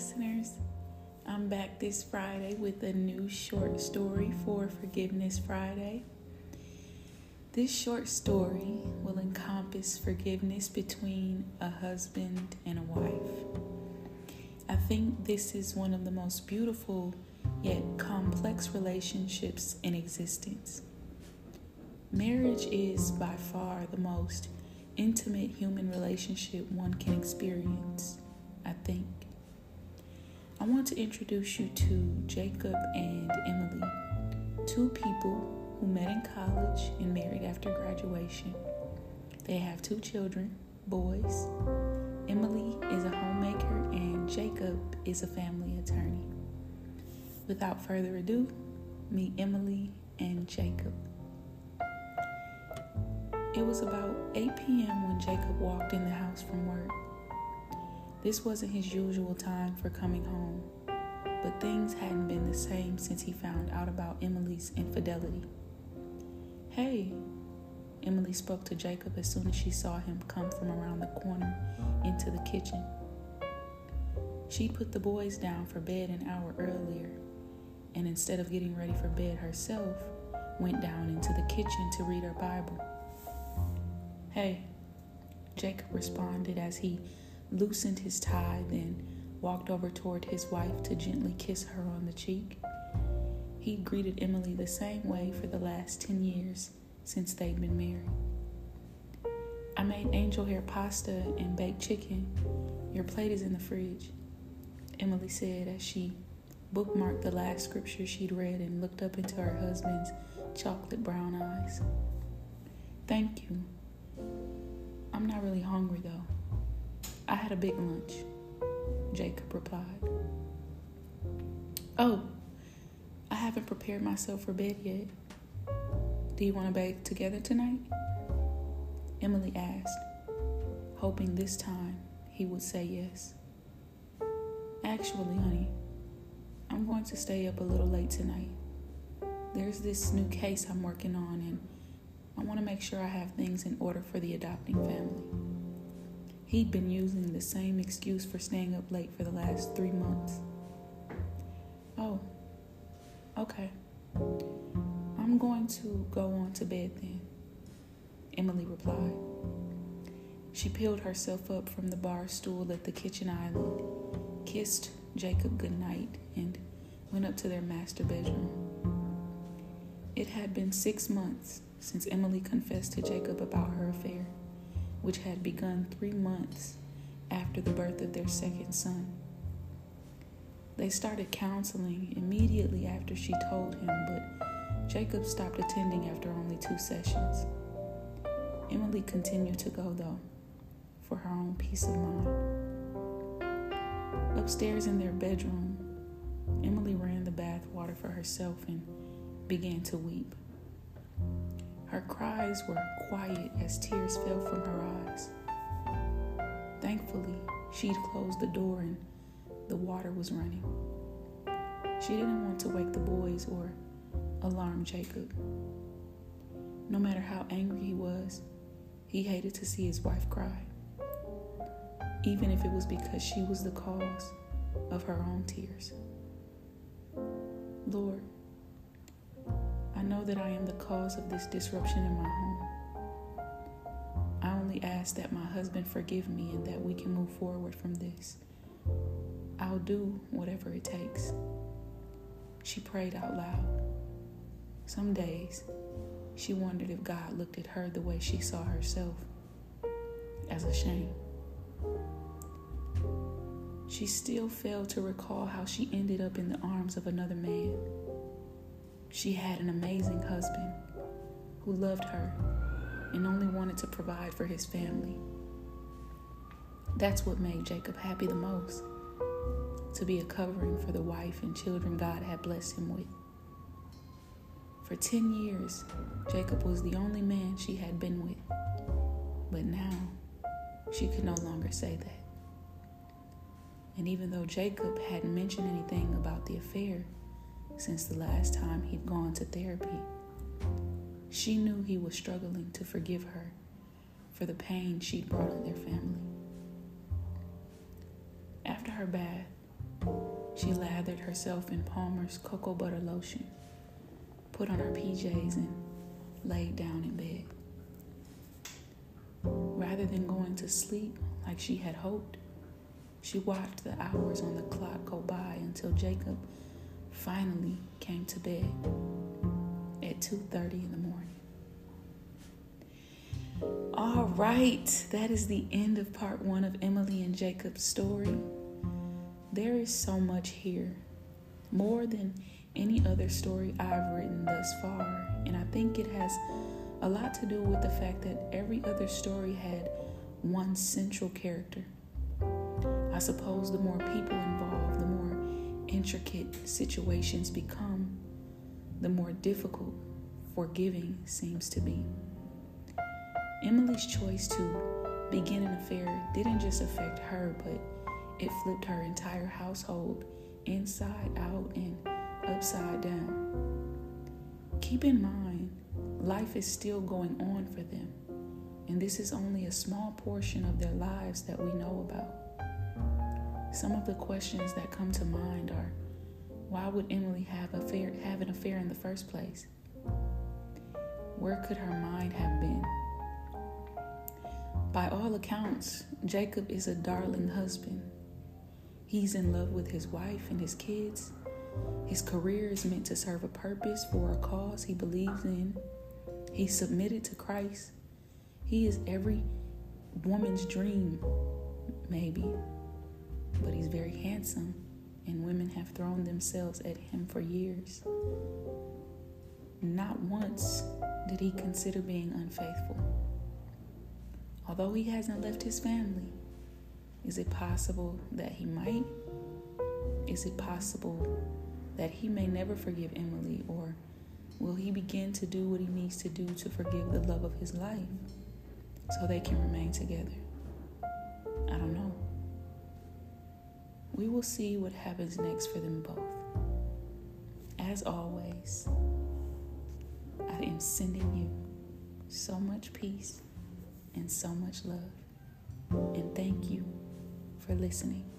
listeners. I'm back this Friday with a new short story for Forgiveness Friday. This short story will encompass forgiveness between a husband and a wife. I think this is one of the most beautiful yet complex relationships in existence. Marriage is by far the most intimate human relationship one can experience, I think. I want to introduce you to Jacob and Emily, two people who met in college and married after graduation. They have two children, boys. Emily is a homemaker and Jacob is a family attorney. Without further ado, meet Emily and Jacob. It was about 8 p.m. when Jacob walked in the house from work. This wasn't his usual time for coming home, but things hadn't been the same since he found out about Emily's infidelity. Hey, Emily spoke to Jacob as soon as she saw him come from around the corner into the kitchen. She'd put the boys down for bed an hour earlier, and instead of getting ready for bed herself, went down into the kitchen to read her Bible. Hey, Jacob responded as he loosened his tie, then walked over toward his wife to gently kiss her on the cheek. He'd greeted Emily the same way for the last 10 years since they'd been married. I made angel hair pasta and baked chicken. Your plate is in the fridge, Emily said as she bookmarked the last scripture she'd read and looked up into her husband's chocolate brown eyes. Thank you. I'm not really hungry though. I had a big lunch, Jacob replied. Oh, I haven't prepared myself for bed yet. Do you want to bathe together tonight? Emily asked, hoping this time he would say yes. Actually, honey, I'm going to stay up a little late tonight. There's this new case I'm working on, and I want to make sure I have things in order for the adopting family. He'd been using the same excuse for staying up late for the last three months. Oh, okay. I'm going to go on to bed then, Emily replied. She peeled herself up from the bar stool at the kitchen island, kissed Jacob goodnight, and went up to their master bedroom. It had been six months since Emily confessed to Jacob about her affair which had begun three months after the birth of their second son. They started counseling immediately after she told him, but Jacob stopped attending after only two sessions. Emily continued to go, though, for her own peace of mind. Upstairs in their bedroom, Emily ran the bath water for herself and began to weep. Her cries were quiet as tears fell from her eyes. Thankfully, she'd closed the door and the water was running. She didn't want to wake the boys or alarm Jacob. No matter how angry he was, he hated to see his wife cry, even if it was because she was the cause of her own tears. Lord, I know that I am the cause of this disruption in my home. I only ask that my husband forgive me and that we can move forward from this. I'll do whatever it takes. She prayed out loud. Some days, she wondered if God looked at her the way she saw herself as a shame. She still failed to recall how she ended up in the arms of another man. She had an amazing husband who loved her and only wanted to provide for his family. That's what made Jacob happy the most to be a covering for the wife and children God had blessed him with. For 10 years, Jacob was the only man she had been with. But now, she could no longer say that. And even though Jacob hadn't mentioned anything about the affair, since the last time he'd gone to therapy. She knew he was struggling to forgive her for the pain she'd brought on their family. After her bath, She lathered herself in Palmer's cocoa butter lotion, put on her PJs, and laid down in bed. Rather than going to sleep like she had hoped, she watched the hours on the clock go by until Jacob finally came to bed at 2:30 in the morning. All right, that is the end of part 1 of Emily and Jacob's story. There is so much here, more than any other story I've written thus far, and I think it has a lot to do with the fact that every other story had one central character. I suppose the more people involved, the more intricate situations become, the more difficult forgiving seems to be. Emily's choice to begin an affair didn't just affect her, but it flipped her entire household inside out and upside down. Keep in mind, life is still going on for them, and this is only a small portion of their lives that we know about. Some of the questions that come to mind are why would Emily have, affair, have an affair in the first place? Where could her mind have been? By all accounts, Jacob is a darling husband. He's in love with his wife and his kids. His career is meant to serve a purpose for a cause he believes in. He's submitted to Christ. He is every woman's dream, maybe. But he's very handsome, and women have thrown themselves at him for years. Not once did he consider being unfaithful. Although he hasn't left his family, is it possible that he might? Is it possible that he may never forgive Emily, or will he begin to do what he needs to do to forgive the love of his life so they can remain together? I don't know. We will see what happens next for them both. As always, I am sending you so much peace and so much love. And thank you for listening.